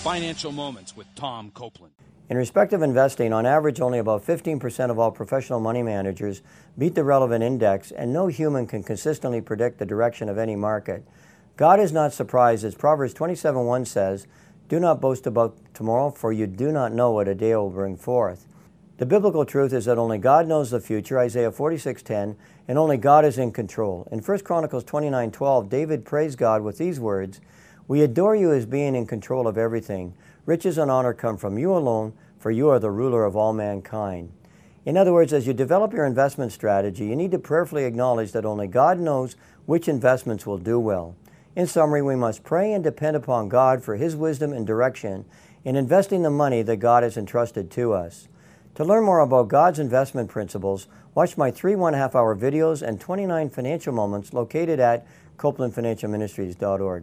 Financial Moments with Tom Copeland. In respect of investing, on average, only about 15% of all professional money managers beat the relevant index, and no human can consistently predict the direction of any market. God is not surprised, as Proverbs 27:1 says, Do not boast about tomorrow, for you do not know what a day will bring forth. The biblical truth is that only God knows the future, Isaiah 46:10, and only God is in control. In 1 Chronicles 29:12, David praised God with these words, "We adore you as being in control of everything. Riches and honor come from you alone, for you are the ruler of all mankind." In other words, as you develop your investment strategy, you need to prayerfully acknowledge that only God knows which investments will do well. In summary, we must pray and depend upon God for His wisdom and direction in investing the money that God has entrusted to us. To learn more about God's investment principles, watch my three one half hour videos and 29 financial moments located at CopelandFinancialMinistries.org.